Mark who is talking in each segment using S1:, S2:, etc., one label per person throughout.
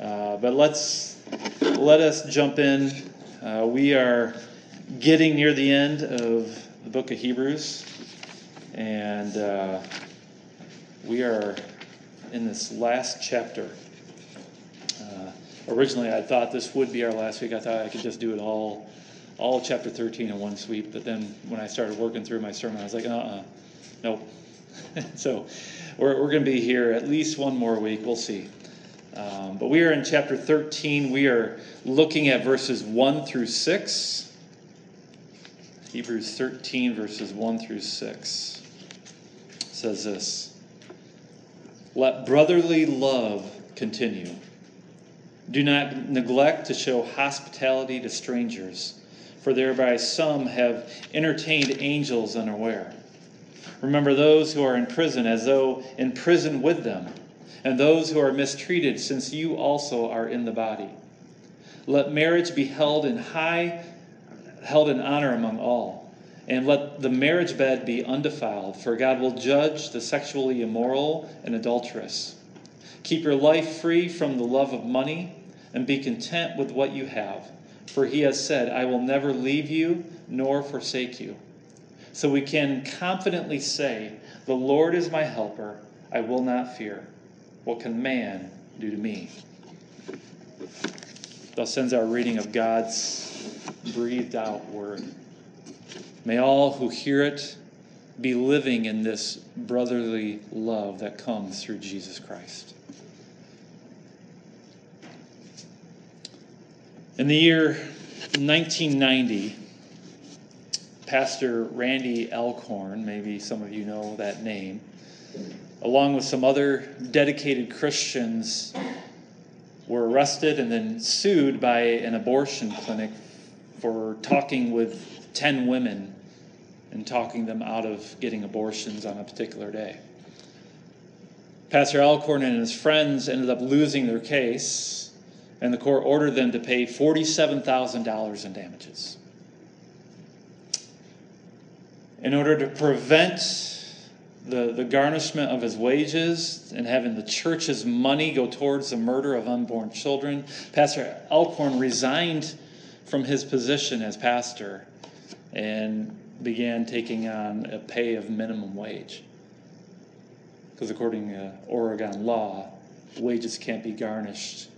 S1: Uh, but let's let us jump in. Uh, we are getting near the end of the book of Hebrews, and uh, we are in this last chapter. Uh, originally, I thought this would be our last week. I thought I could just do it all, all chapter 13 in one sweep. But then when I started working through my sermon, I was like, uh uh nope. so we're, we're going to be here at least one more week. We'll see. Um, but we are in chapter 13. We are looking at verses 1 through 6. Hebrews 13, verses 1 through 6 says this Let brotherly love continue. Do not neglect to show hospitality to strangers, for thereby some have entertained angels unaware. Remember those who are in prison as though in prison with them, and those who are mistreated, since you also are in the body. Let marriage be held in high held in honor among all, and let the marriage bed be undefiled, for God will judge the sexually immoral and adulterous. Keep your life free from the love of money, and be content with what you have, for he has said, I will never leave you nor forsake you. So we can confidently say, The Lord is my helper, I will not fear. What can man do to me? Thus ends our reading of God's breathed out word. May all who hear it be living in this brotherly love that comes through Jesus Christ. In the year 1990, Pastor Randy Alcorn, maybe some of you know that name, along with some other dedicated Christians, were arrested and then sued by an abortion clinic for talking with 10 women and talking them out of getting abortions on a particular day. Pastor Alcorn and his friends ended up losing their case, and the court ordered them to pay $47,000 in damages. in order to prevent the, the garnishment of his wages and having the church's money go towards the murder of unborn children, Pastor Alcorn resigned from his position as pastor and began taking on a pay of minimum wage. Because according to Oregon law, wages can't be garnished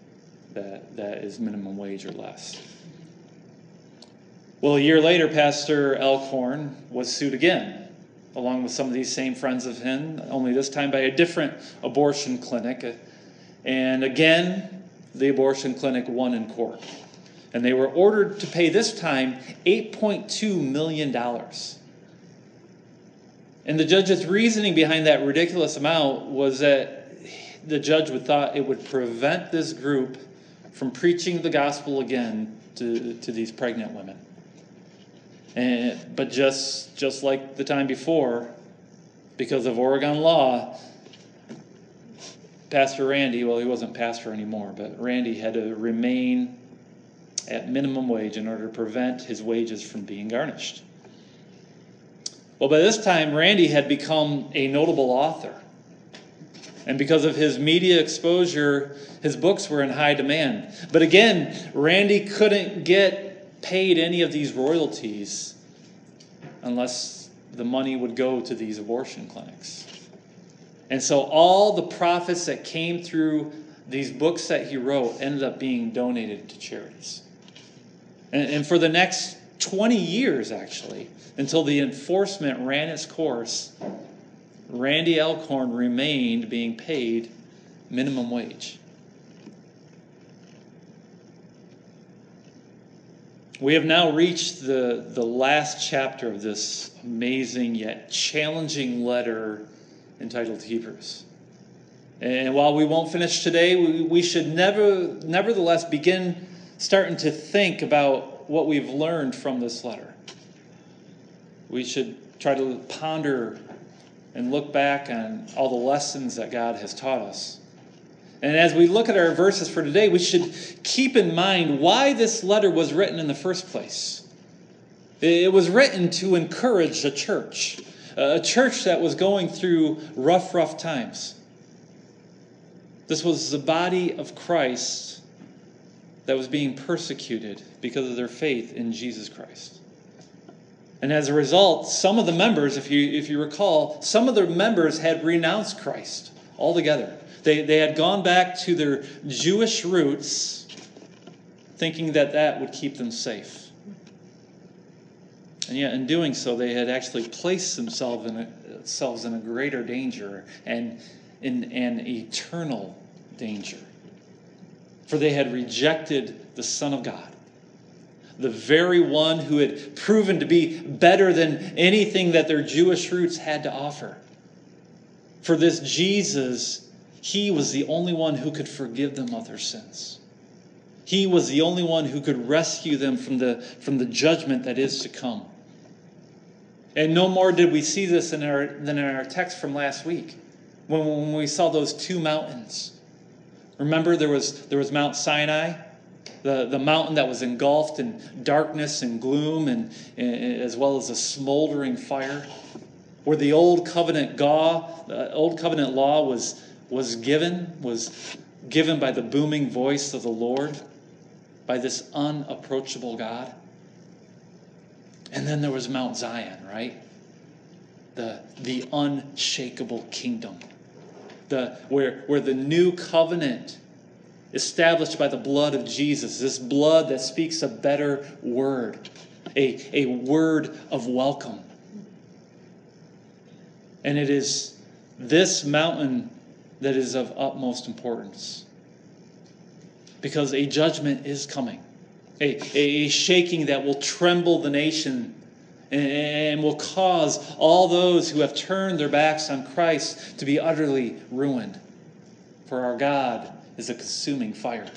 S1: that, that is minimum wage or less. Well, a year later, Pastor Alcorn was sued again, along with some of these same friends of him, only this time by a different abortion clinic. And again, the abortion clinic won in court. And they were ordered to pay this time $8.2 million. And the judge's reasoning behind that ridiculous amount was that the judge would thought it would prevent this group from preaching the gospel again to, to these pregnant women. And, but just, just like the time before, because of Oregon law, Pastor Randy, well, he wasn't pastor anymore, but Randy had to remain at minimum wage in order to prevent his wages from being garnished. Well, by this time, Randy had become a notable author. And because of his media exposure, his books were in high demand. But again, Randy couldn't get paid any of these royalties unless the money would go to these abortion clinics. And so all the profits that came through these books that he wrote ended up being donated to charities. And, and for the next 20 years, actually, until the enforcement ran its course, Randy Alcorn remained being paid minimum wage. We have now reached the, the last chapter of this amazing yet challenging letter entitled Hebrews. And while we won't finish today, we, we should never, nevertheless begin starting to think about what we've learned from this letter. We should try to ponder and look back on all the lessons that God has taught us. And as we look at our verses for today, we should keep in mind why this letter was written in the first place. It was written to encourage a church, a church that was going through rough, rough times. This was the body of Christ that was being persecuted because of their faith in Jesus Christ. And as a result, some of the members, if you, if you recall, some of the members had renounced Christ altogether. They, they had gone back to their Jewish roots, thinking that that would keep them safe. And yet, in doing so, they had actually placed themselves in a, themselves in a greater danger and in an eternal danger. For they had rejected the Son of God, the very one who had proven to be better than anything that their Jewish roots had to offer. For this Jesus, he was the only one who could forgive them of their sins. He was the only one who could rescue them from the, from the judgment that is to come. And no more did we see this in our, than in our text from last week when, when we saw those two mountains. Remember, there was, there was Mount Sinai, the, the mountain that was engulfed in darkness and gloom, and, and as well as a smoldering fire, where the old covenant law, the uh, old covenant law was, was given, was given by the booming voice of the Lord, by this unapproachable God. And then there was Mount Zion, right? The, the unshakable kingdom. The, where, where the new covenant established by the blood of Jesus, this blood that speaks a better word, a, a word of welcome. And it is this mountain that is of utmost importance because a judgment is coming a, a shaking that will tremble the nation and will cause all those who have turned their backs on Christ to be utterly ruined. For our God is a consuming fire.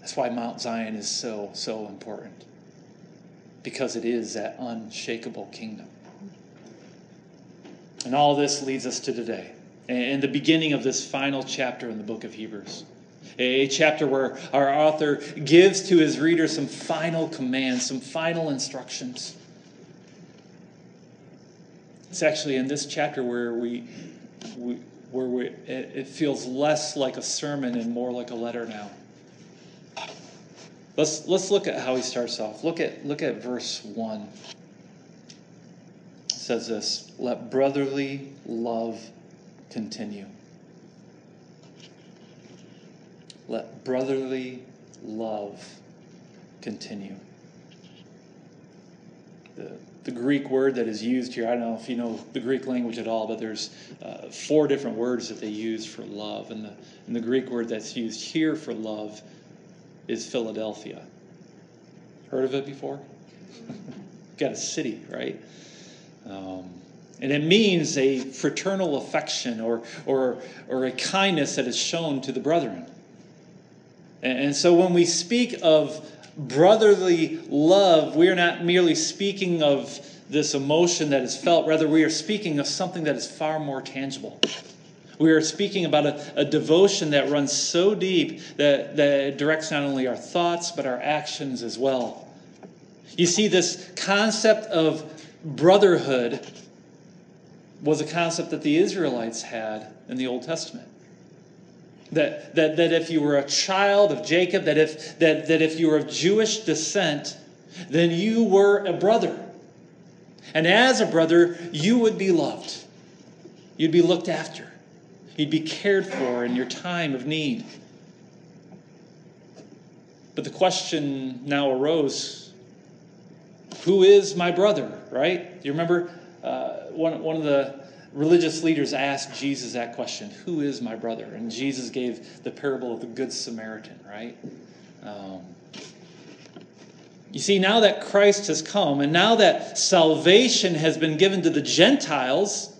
S1: That's why Mount Zion is so, so important. Because it is that unshakable kingdom. And all this leads us to today and the beginning of this final chapter in the book of Hebrews. A chapter where our author gives to his reader some final commands, some final instructions. It's actually in this chapter where we, we where we, it feels less like a sermon and more like a letter now. Let's, let's look at how he starts off. Look at, look at verse 1 says this: "Let brotherly love continue." Let brotherly love continue. The, the Greek word that is used here, I don't know if you know the Greek language at all, but there's uh, four different words that they use for love. And the, and the Greek word that's used here for love is Philadelphia. Heard of it before? Got a city, right? Um, and it means a fraternal affection or, or, or a kindness that is shown to the brethren. And so when we speak of brotherly love, we are not merely speaking of this emotion that is felt, rather, we are speaking of something that is far more tangible. We are speaking about a, a devotion that runs so deep that, that directs not only our thoughts, but our actions as well. You see, this concept of brotherhood was a concept that the Israelites had in the Old Testament. That, that, that if you were a child of Jacob, that if, that, that if you were of Jewish descent, then you were a brother. And as a brother, you would be loved. You'd be looked after. You'd be cared for in your time of need. But the question now arose who is my brother, right? Do you remember uh, one, one of the religious leaders asked Jesus that question Who is my brother? And Jesus gave the parable of the Good Samaritan, right? Um, you see, now that Christ has come, and now that salvation has been given to the Gentiles,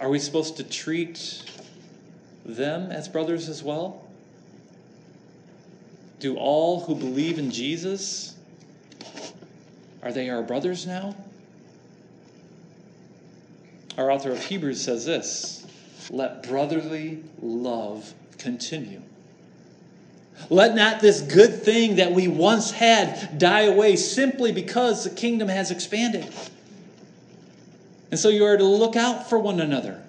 S1: are we supposed to treat them as brothers as well? Do all who believe in Jesus, are they our brothers now? Our author of Hebrews says this let brotherly love continue. Let not this good thing that we once had die away simply because the kingdom has expanded. And so you are to look out for one another.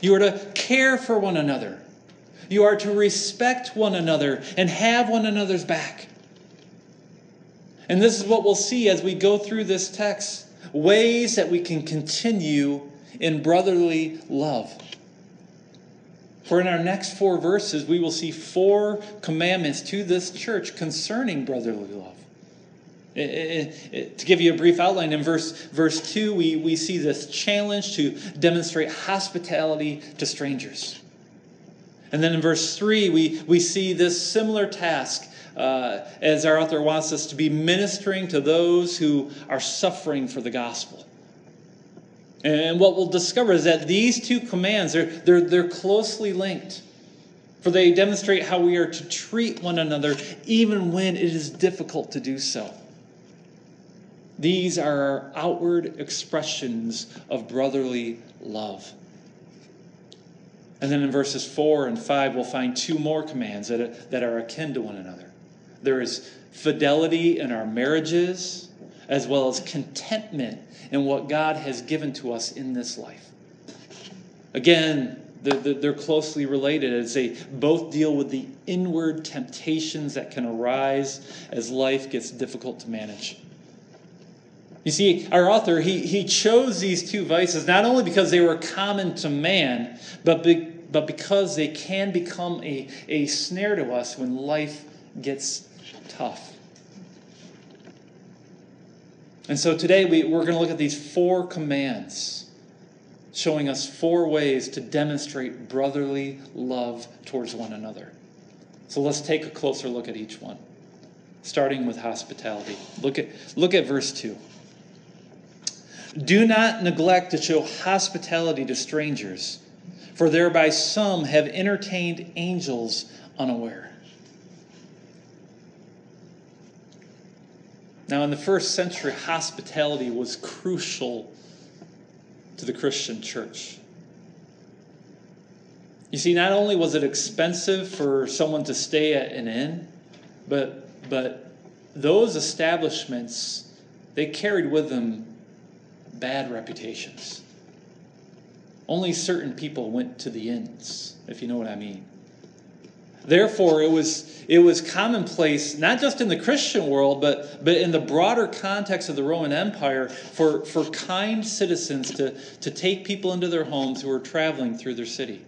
S1: You are to care for one another. You are to respect one another and have one another's back. And this is what we'll see as we go through this text ways that we can continue in brotherly love. For in our next four verses, we will see four commandments to this church concerning brotherly love. It, it, it, to give you a brief outline, in verse, verse 2, we, we see this challenge to demonstrate hospitality to strangers. And then in verse 3, we, we see this similar task uh, as our author wants us to be ministering to those who are suffering for the gospel. And what we'll discover is that these two commands are they're, they're closely linked. For they demonstrate how we are to treat one another even when it is difficult to do so. These are outward expressions of brotherly love. And then in verses 4 and 5, we'll find two more commands that that are akin to one another. There is fidelity in our marriages, as well as contentment in what God has given to us in this life. Again, they're closely related as they both deal with the inward temptations that can arise as life gets difficult to manage. You see, our author, he, he chose these two vices not only because they were common to man, but, be, but because they can become a, a snare to us when life gets tough. And so today we, we're going to look at these four commands, showing us four ways to demonstrate brotherly love towards one another. So let's take a closer look at each one, starting with hospitality. Look at, look at verse 2. Do not neglect to show hospitality to strangers, for thereby some have entertained angels unaware. Now, in the first century, hospitality was crucial to the Christian church. You see, not only was it expensive for someone to stay at an inn, but, but those establishments, they carried with them bad reputations. Only certain people went to the inns, if you know what I mean. Therefore, it was, it was commonplace, not just in the Christian world, but, but in the broader context of the Roman Empire, for, for kind citizens to, to take people into their homes who were traveling through their city.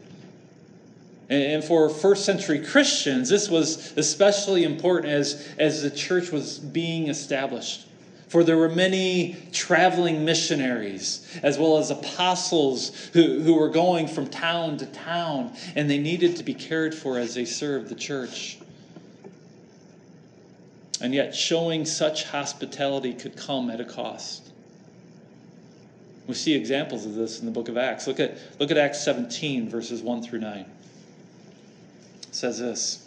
S1: And for first century Christians, this was especially important as, as the church was being established. For there were many traveling missionaries, as well as apostles who, who were going from town to town, and they needed to be cared for as they served the church. And yet, showing such hospitality could come at a cost. We see examples of this in the book of Acts. Look at, look at Acts 17, verses 1 through 9. It says this.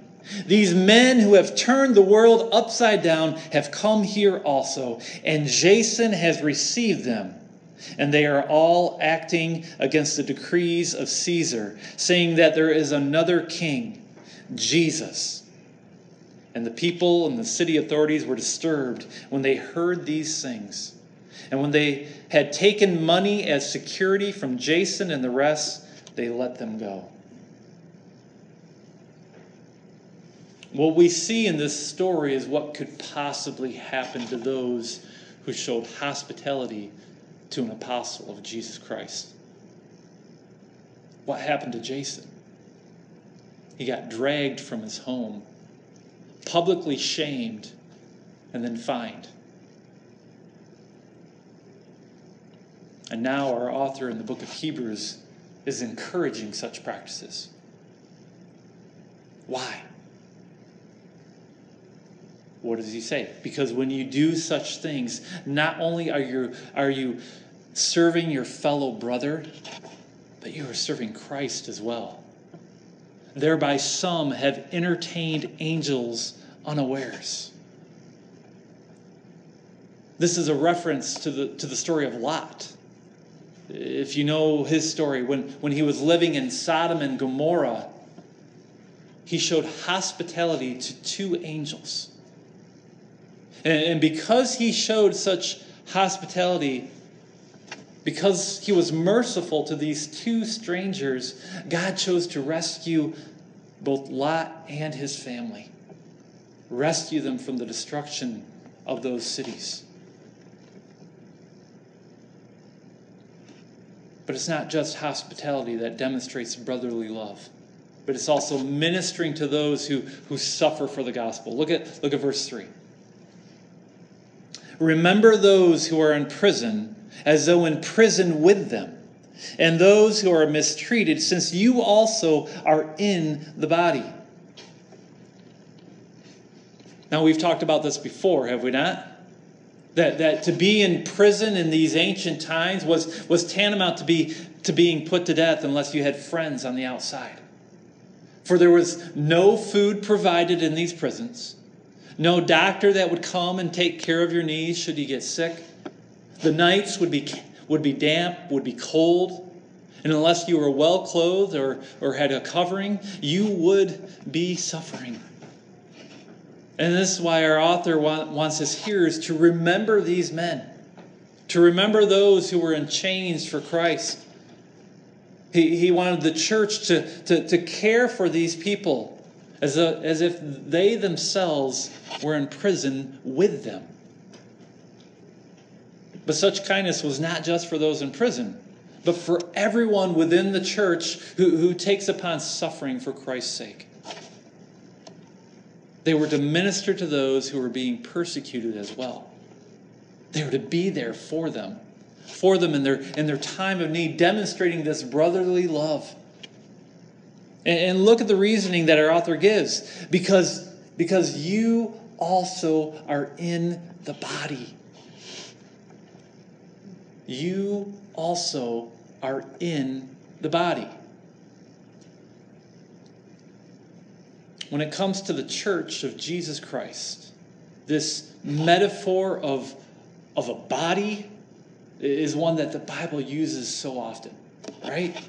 S1: these men who have turned the world upside down have come here also, and Jason has received them. And they are all acting against the decrees of Caesar, saying that there is another king, Jesus. And the people and the city authorities were disturbed when they heard these things. And when they had taken money as security from Jason and the rest, they let them go. What we see in this story is what could possibly happen to those who showed hospitality to an apostle of Jesus Christ. what happened to Jason. He got dragged from his home, publicly shamed, and then fined. And now our author in the book of Hebrews is encouraging such practices. Why? What does he say? Because when you do such things, not only are you, are you serving your fellow brother, but you are serving Christ as well. Thereby, some have entertained angels unawares. This is a reference to the, to the story of Lot. If you know his story, when, when he was living in Sodom and Gomorrah, he showed hospitality to two angels. And, because he showed such hospitality, because he was merciful to these two strangers, God chose to rescue both Lot and his family, rescue them from the destruction of those cities. But it's not just hospitality that demonstrates brotherly love, but it's also ministering to those who, who suffer for the gospel. Look at, look at verse 3. Remember those who are in prison as though in prison with them, and those who are mistreated, since you also are in the body. Now, we've talked about this before, have we not? That, that to be in prison in these ancient times was, was tantamount to, be, to being put to death unless you had friends on the outside. For there was no food provided in these prisons, no doctor that would come and take care of your needs should you get sick. The nights would be, would be damp, would be cold. And unless you were well clothed or, or had a covering, you would be suffering. And this is why our author wants his hearers to remember these men, to remember those who were in chains for Christ. He, he wanted the church to, to, to care for these people as, a, as if they themselves were in prison with them. But such kindness was not just for those in prison, but for everyone within the church who, who takes upon suffering for Christ's sake. They were to minister to those who were being persecuted as well. They were to be there for them, for them in their, in their time of need, demonstrating this brotherly love. And, and look at the reasoning that our author gives because, because you also are in the body. You also are in the body. when it comes to the church of Jesus Christ, this metaphor of, of a body is one that the Bible uses so often, right?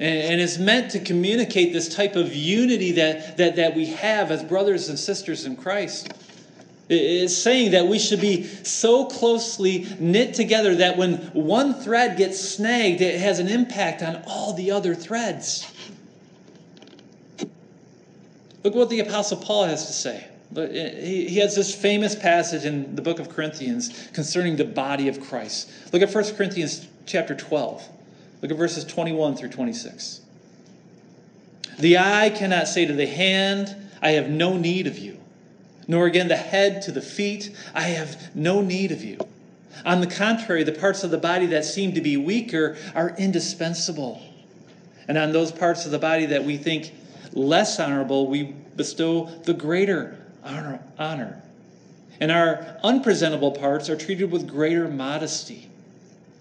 S1: And, and it's meant to communicate this type of unity that, that, that we have as brothers and sisters in Christ. It's saying that we should be so closely knit together that when one thread gets snagged, it has an impact on all the other threads. Look what the Apostle Paul has to say. He has this famous passage in the book of Corinthians concerning the body of Christ. Look at 1 Corinthians chapter 12. Look at verses 21 through 26. The eye cannot say to the hand, I have no need of you, nor again the head to the feet, I have no need of you. On the contrary, the parts of the body that seem to be weaker are indispensable. And on those parts of the body that we think less honorable, we bestow the greater honor. And our unpresentable parts are treated with greater modesty,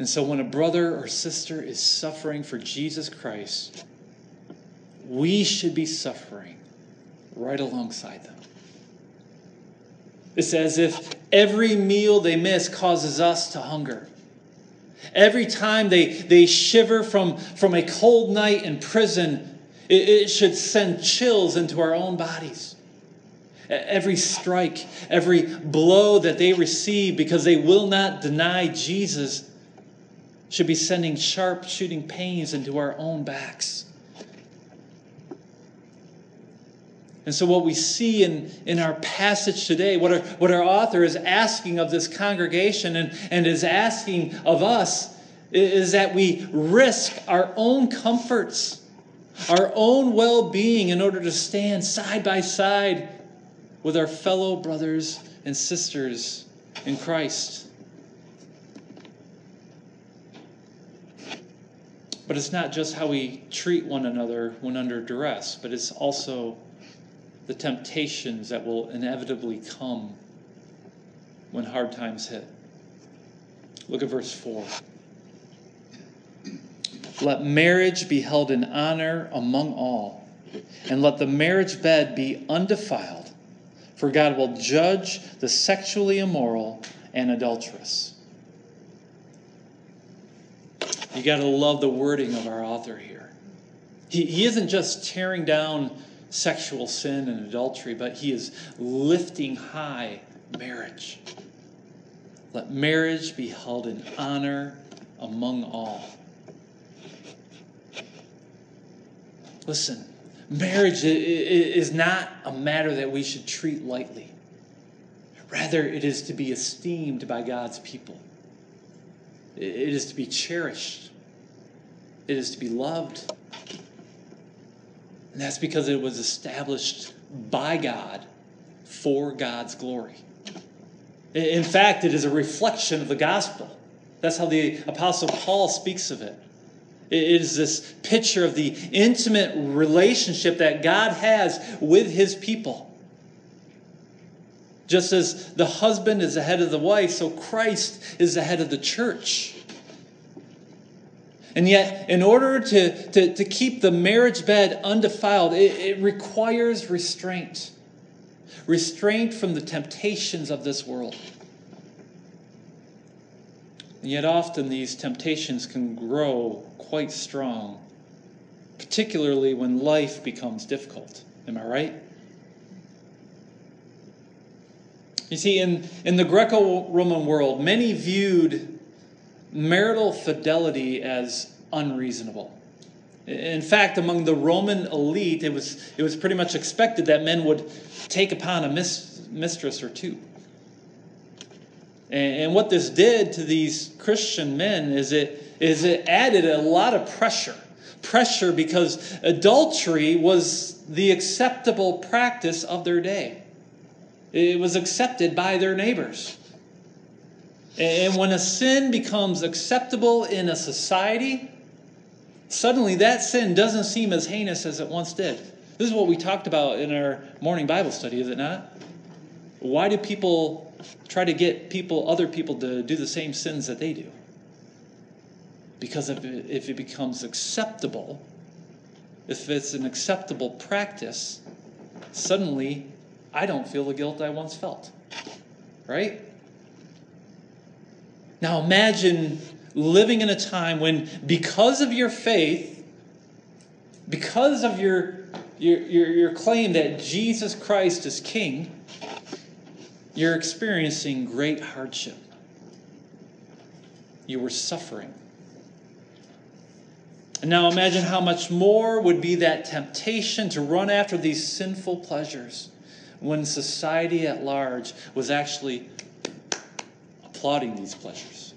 S1: And so, when a brother or sister is suffering for Jesus Christ, we should be suffering right alongside them. It's as if every meal they miss causes us to hunger. Every time they, they shiver from, from a cold night in prison, it, it should send chills into our own bodies. Every strike, every blow that they receive because they will not deny Jesus should be sending sharp shooting pains into our own backs. And so, what we see in, in our passage today, what our, what our author is asking of this congregation and, and is asking of us, is that we risk our own comforts, our own well being, in order to stand side by side with our fellow brothers and sisters in Christ. But it's not just how we treat one another when under duress, but it's also the temptations that will inevitably come when hard times hit. Look at verse 4. Let marriage be held in honor among all, and let the marriage bed be undefiled, for God will judge the sexually immoral and adulterous. You got to love the wording of our author here. He, he isn't just tearing down sexual sin and adultery, but he is lifting high marriage. Let marriage be held in honor among all. Listen, marriage is not a matter that we should treat lightly. Rather, it is to be esteemed by God's people. It is to be cherished. It is to be loved. And that's because it was established by God for God's glory. In fact, it is a reflection of the gospel. That's how the Apostle Paul speaks of it. It is this picture of the intimate relationship that God has with his people. Just as the husband is the head of the wife, so Christ is the head of the church. And yet, in order to, to, to keep the marriage bed undefiled, it, it requires restraint restraint from the temptations of this world. And yet, often these temptations can grow quite strong, particularly when life becomes difficult. Am I right? You see, in, in the Greco Roman world, many viewed marital fidelity as unreasonable. In fact, among the Roman elite, it was, it was pretty much expected that men would take upon a mis- mistress or two. And, and what this did to these Christian men is it, is it added a lot of pressure. Pressure because adultery was the acceptable practice of their day. It was accepted by their neighbors. And when a sin becomes acceptable in a society, suddenly that sin doesn't seem as heinous as it once did. This is what we talked about in our morning Bible study, is it not? Why do people try to get people, other people, to do the same sins that they do? Because if it, becomes acceptable, if it's an acceptable practice, suddenly I don't feel the guilt I once felt. Right? Now imagine living in a time when, because of your faith, because of your, your, your, your claim that Jesus Christ is King, you're experiencing great hardship. You were suffering. And now imagine how much more would be that temptation to run after these sinful pleasures when society at large was actually applauding these pleasures.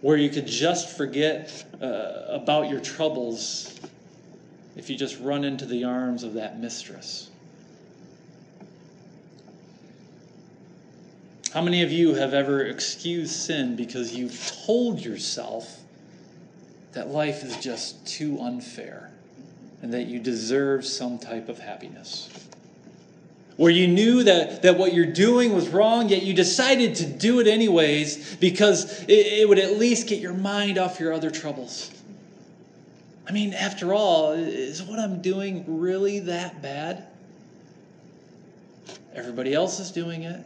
S1: Where you could just forget uh, about your troubles if you just run into the arms of that mistress. How many of you have ever excused sin because you've told yourself that life is just too unfair and that you deserve some type of happiness? Where you knew that, that what you're doing was wrong, yet you decided to do it anyways because it, it would at least get your mind off your other troubles. I mean, after all, is what I'm doing really that bad? Everybody else is doing it,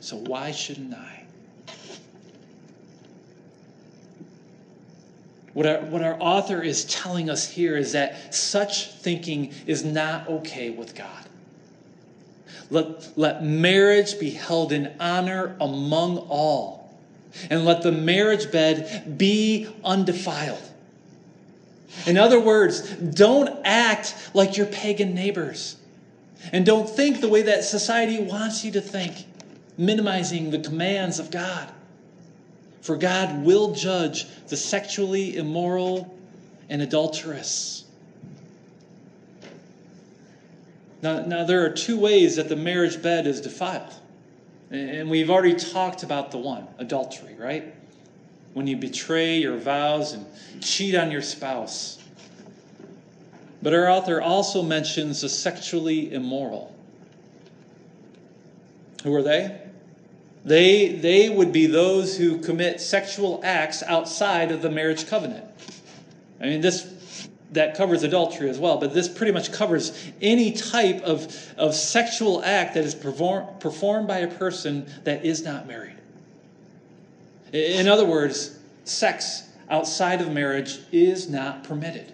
S1: so why shouldn't I? What our, what our author is telling us here is that such thinking is not okay with God. Let, let marriage be held in honor among all, and let the marriage bed be undefiled. In other words, don't act like your pagan neighbors. And don't think the way that society wants you to think, minimizing the commands of God. For God will judge the sexually immoral and adulterous. Now, now, there are two ways that the marriage bed is defiled. And we've already talked about the one adultery, right? When you betray your vows and cheat on your spouse. But our author also mentions the sexually immoral. Who are they? They, they would be those who commit sexual acts outside of the marriage covenant. I mean, this that covers adultery as well, but this pretty much covers any type of, of sexual act that is perform, performed by a person that is not married. In other words, sex outside of marriage is not permitted.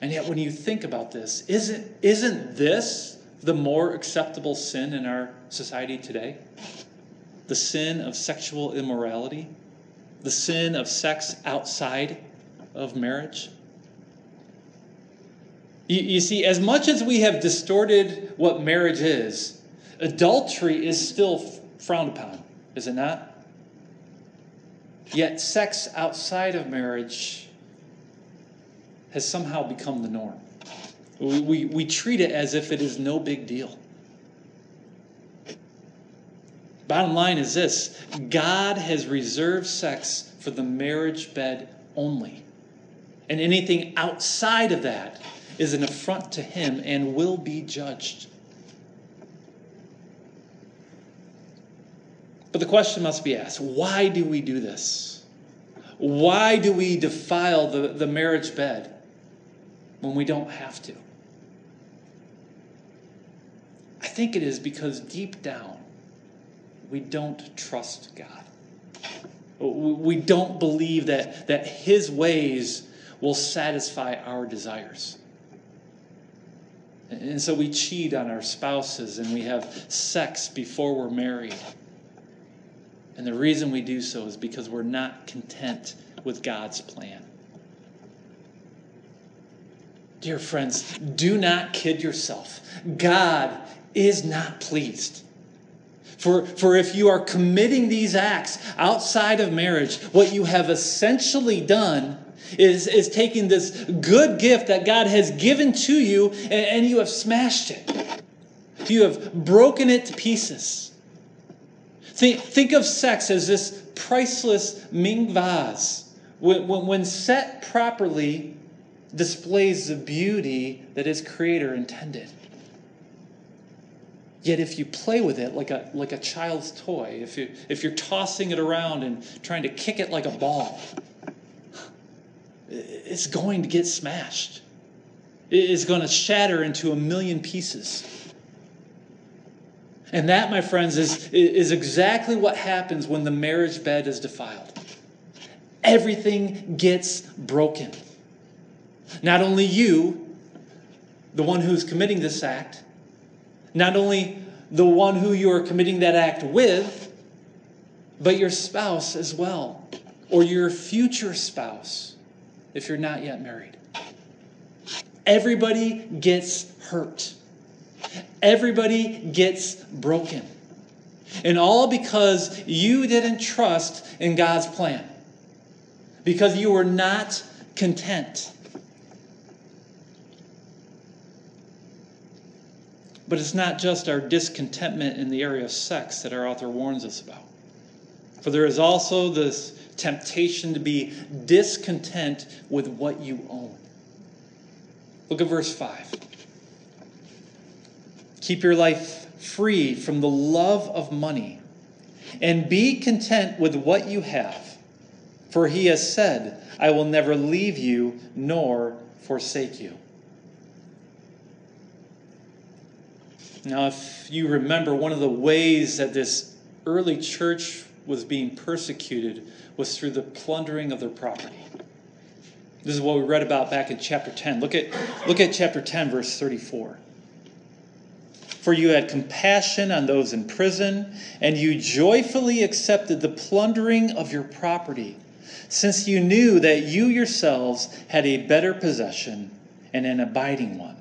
S1: And yet, when you think about this, isn't, isn't this the more acceptable sin in our society today? The sin of sexual immorality? The sin of sex outside of marriage? You, you see, as much as we have distorted what marriage is, adultery is still frowned upon, is it not? Yet, sex outside of marriage has somehow become the norm. We, we, we treat it as if it is no big deal. Bottom line is this God has reserved sex for the marriage bed only. And anything outside of that is an affront to Him and will be judged. But the question must be asked why do we do this? Why do we defile the, the marriage bed when we don't have to? I think it is because deep down, we don't trust God. We don't believe that, that His ways will satisfy our desires. And so we cheat on our spouses and we have sex before we're married. And the reason we do so is because we're not content with God's plan. Dear friends, do not kid yourself. God is not pleased. For, for if you are committing these acts outside of marriage, what you have essentially done is, is taking this good gift that God has given to you and, and you have smashed it. You have broken it to pieces. Think, think of sex as this priceless Ming vase. When, when, when set properly, displays the beauty that its creator intended. Yet if you play with it like a, like a child's toy, if, you, if you're tossing it around and trying to kick it like a ball, it's going to get smashed. It is going to shatter into a million pieces. And that, my friends, is, is exactly what happens when the marriage bed is defiled. Everything gets broken. Not only you, the one who's committing this act, not only the one who you are committing that act with, but your spouse as well, or your future spouse if you're not yet married. Everybody gets hurt. Everybody gets broken. And all because you didn't trust in God's plan. Because you were not content. But it's not just our discontentment in the area of sex that our author warns us about. For there is also this temptation to be discontent with what you own. Look at verse 5. Keep your life free from the love of money and be content with what you have. For he has said, I will never leave you nor forsake you. Now, if you remember, one of the ways that this early church was being persecuted was through the plundering of their property. This is what we read about back in chapter 10. Look at, look at chapter 10, verse 34. For you had compassion on those in prison, and you joyfully accepted the plundering of your property, since you knew that you yourselves had a better possession and an abiding one.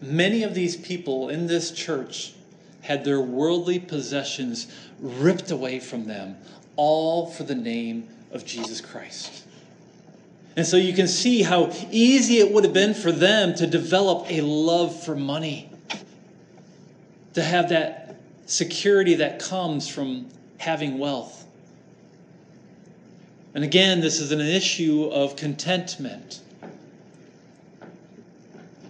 S1: Many of these people in this church had their worldly possessions ripped away from them, all for the name of Jesus Christ. And so you can see how easy it would have been for them to develop a love for money, to have that security that comes from having wealth. And again, this is an issue of contentment.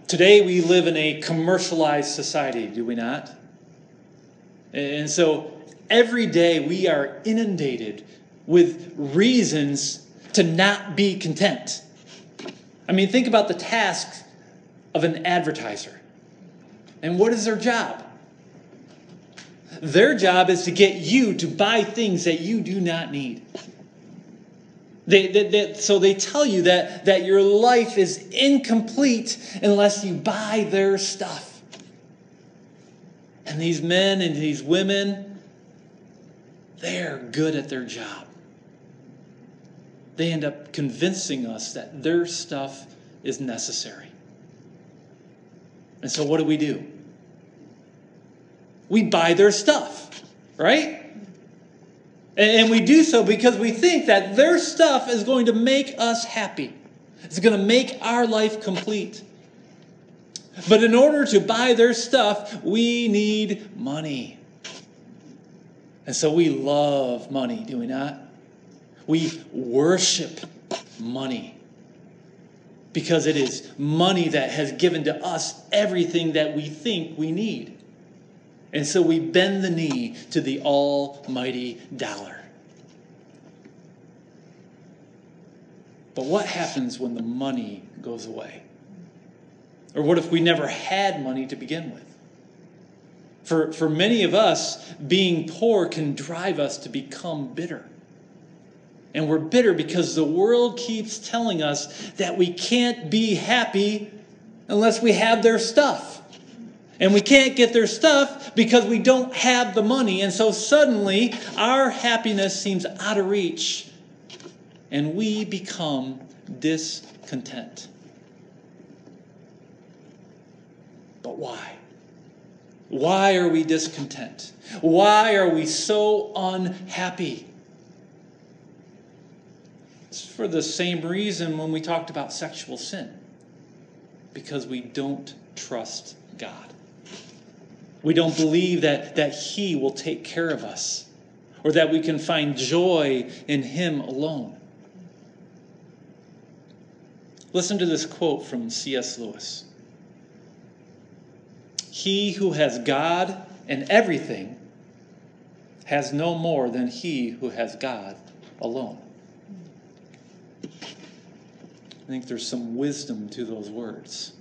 S1: Today, we live in a commercialized society, do we not? And so every day we are inundated with reasons to not be content. I mean, think about the tasks of an advertiser. And what is their job? Their job is to get you to buy things that you do not need. They, they, they, so they tell you that, that your life is incomplete unless you buy their stuff. And these men and these women, they're good at their job. They end up convincing us that their stuff is necessary. And so what do we do? We buy their stuff, right? And we do so because we think that their stuff is going to make us happy. It's going to make our life complete. But in order to buy their stuff, we need money. And so we love money, do we not? We worship money because it is money that has given to us everything that we think we need. And so we bend the knee to the almighty dollar. But what happens when the money goes away? Or what if we never had money to begin with? For, for many of us, being poor can drive us to become bitter. And we're bitter because the world keeps telling us that we can't be happy unless we have their stuff. And we can't get their stuff because we don't have the money. And so suddenly our happiness seems out of reach and we become discontent. But why? Why are we discontent? Why are we so unhappy? It's for the same reason when we talked about sexual sin because we don't trust God. We don't believe that, that He will take care of us or that we can find joy in Him alone. Listen to this quote from C.S. Lewis He who has God and everything has no more than he who has God alone. I think there's some wisdom to those words.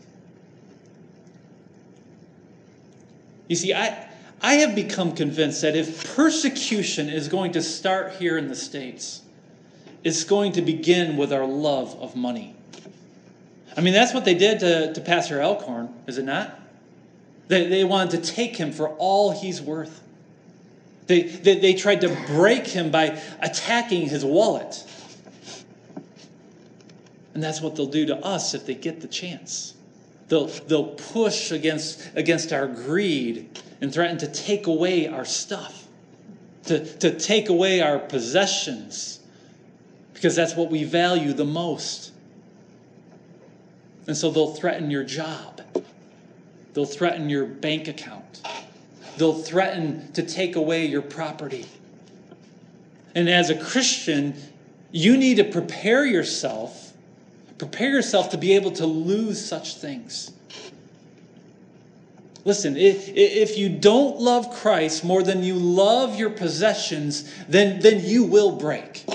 S1: You see, I, I have become convinced that if persecution is going to start here in the States, it's going to begin with our love of money. I mean, that's what they did to, to Pastor Alcorn, is it not? They, they wanted to take him for all he's worth. They, they, they tried to break him by attacking his wallet. And that's what they'll do to us if they get the chance. They'll, they'll push against, against our greed and threaten to take away our stuff, to, to take away our possessions, because that's what we value the most. And so they'll threaten your job, they'll threaten your bank account, they'll threaten to take away your property. And as a Christian, you need to prepare yourself Prepare yourself to be able to lose such things. Listen, if you don't love Christ more than you love your possessions, then, then you will break.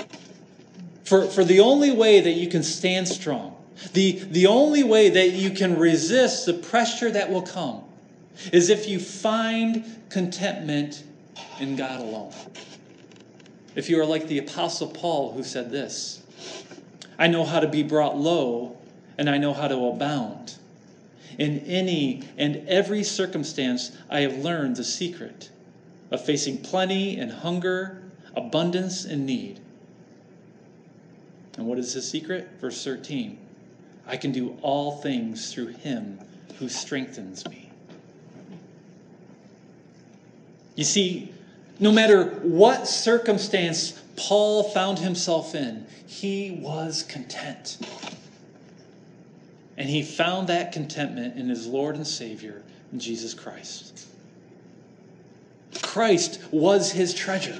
S1: For, for the only way that you can stand strong, the, the only way that you can resist the pressure that will come, is if you find contentment in God alone. If you are like the Apostle Paul, who said this I know how to be brought low, and I know how to abound. In any and every circumstance, I have learned the secret of facing plenty and hunger, abundance and need. And what is the secret? Verse 13 I can do all things through him who strengthens me. You see, no matter what circumstance Paul found himself in, he was content. And he found that contentment in his Lord and Savior, Jesus Christ. Christ was his treasure.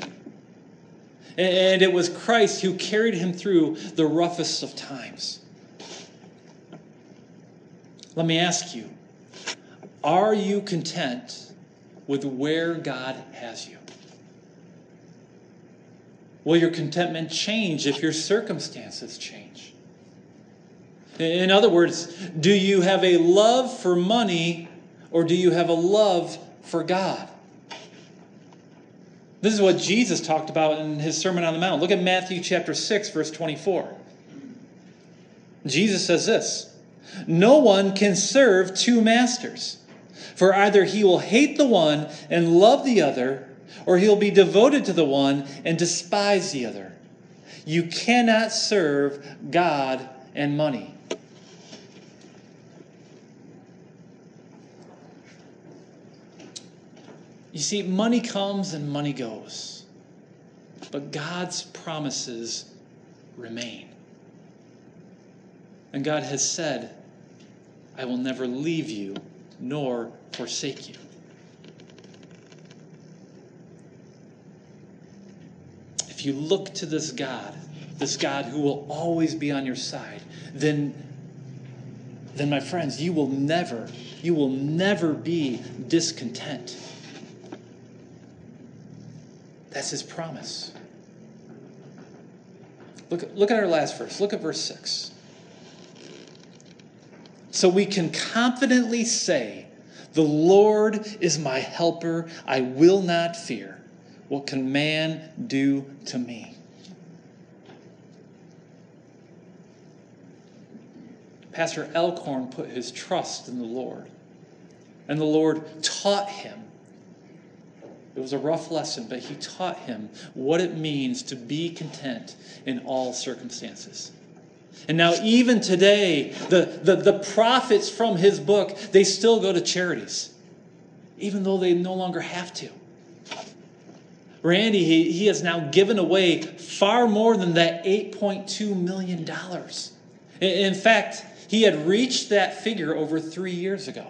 S1: And it was Christ who carried him through the roughest of times. Let me ask you are you content with where God has you? Will your contentment change if your circumstances change? In other words, do you have a love for money or do you have a love for God? This is what Jesus talked about in his Sermon on the Mount. Look at Matthew chapter 6, verse 24. Jesus says this No one can serve two masters, for either he will hate the one and love the other, or he'll be devoted to the one and despise the other. You cannot serve God and money. You see, money comes and money goes, but God's promises remain. And God has said, I will never leave you nor forsake you. If you look to this God, this God who will always be on your side, then, then my friends, you will never, you will never be discontent. That's his promise. Look, look at our last verse. Look at verse 6. So we can confidently say, The Lord is my helper. I will not fear. What can man do to me? Pastor Alcorn put his trust in the Lord, and the Lord taught him it was a rough lesson, but he taught him what it means to be content in all circumstances. And now, even today, the, the, the profits from his book, they still go to charities, even though they no longer have to. Randy, he, he has now given away far more than that $8.2 million. In fact, he had reached that figure over three years ago.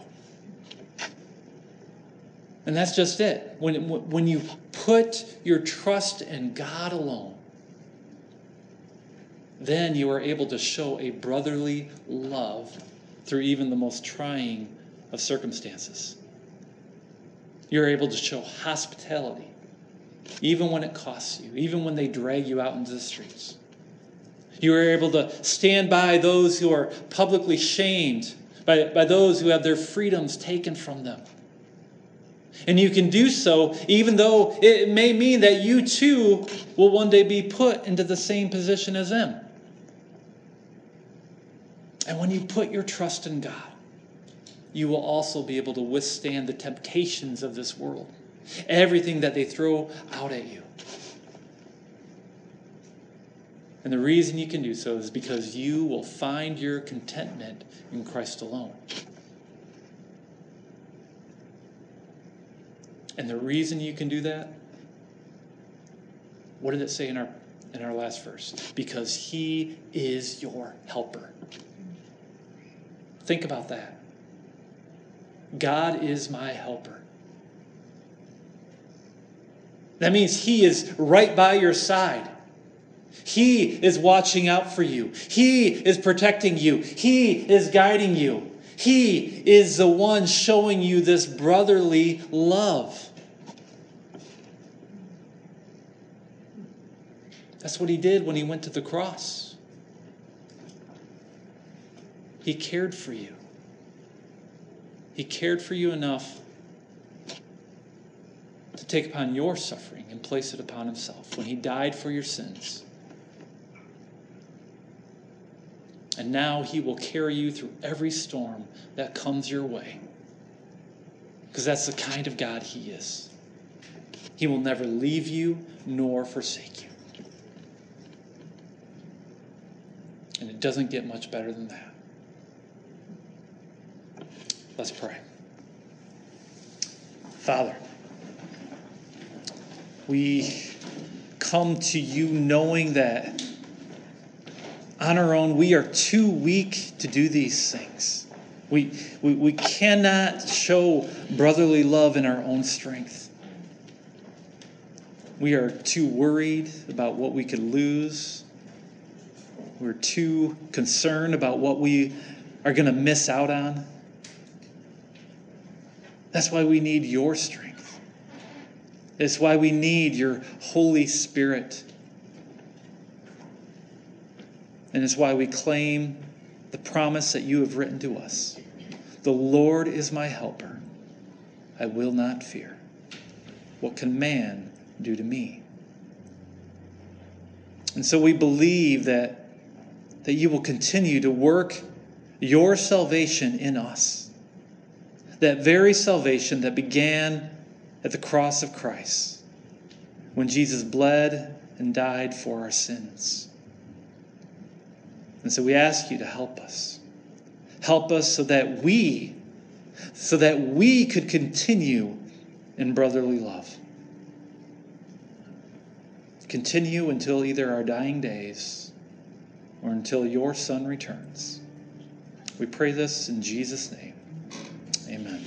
S1: And that's just it. When, when you put your trust in God alone, then you are able to show a brotherly love through even the most trying of circumstances. You're able to show hospitality, even when it costs you, even when they drag you out into the streets. You are able to stand by those who are publicly shamed, by, by those who have their freedoms taken from them. And you can do so even though it may mean that you too will one day be put into the same position as them. And when you put your trust in God, you will also be able to withstand the temptations of this world, everything that they throw out at you. And the reason you can do so is because you will find your contentment in Christ alone. And the reason you can do that, what did it say in our in our last verse? Because he is your helper. Think about that. God is my helper. That means he is right by your side. He is watching out for you. He is protecting you. He is guiding you. He is the one showing you this brotherly love. That's what he did when he went to the cross. He cared for you. He cared for you enough to take upon your suffering and place it upon himself when he died for your sins. And now he will carry you through every storm that comes your way. Because that's the kind of God he is. He will never leave you nor forsake you. And it doesn't get much better than that. Let's pray. Father, we come to you knowing that on our own we are too weak to do these things. We, we, we cannot show brotherly love in our own strength. We are too worried about what we could lose. We're too concerned about what we are going to miss out on. That's why we need your strength. It's why we need your Holy Spirit. And it's why we claim the promise that you have written to us The Lord is my helper. I will not fear. What can man do to me? And so we believe that, that you will continue to work your salvation in us. That very salvation that began at the cross of Christ when Jesus bled and died for our sins. And so we ask you to help us. Help us so that we so that we could continue in brotherly love. Continue until either our dying days or until your son returns. We pray this in Jesus' name. Amen.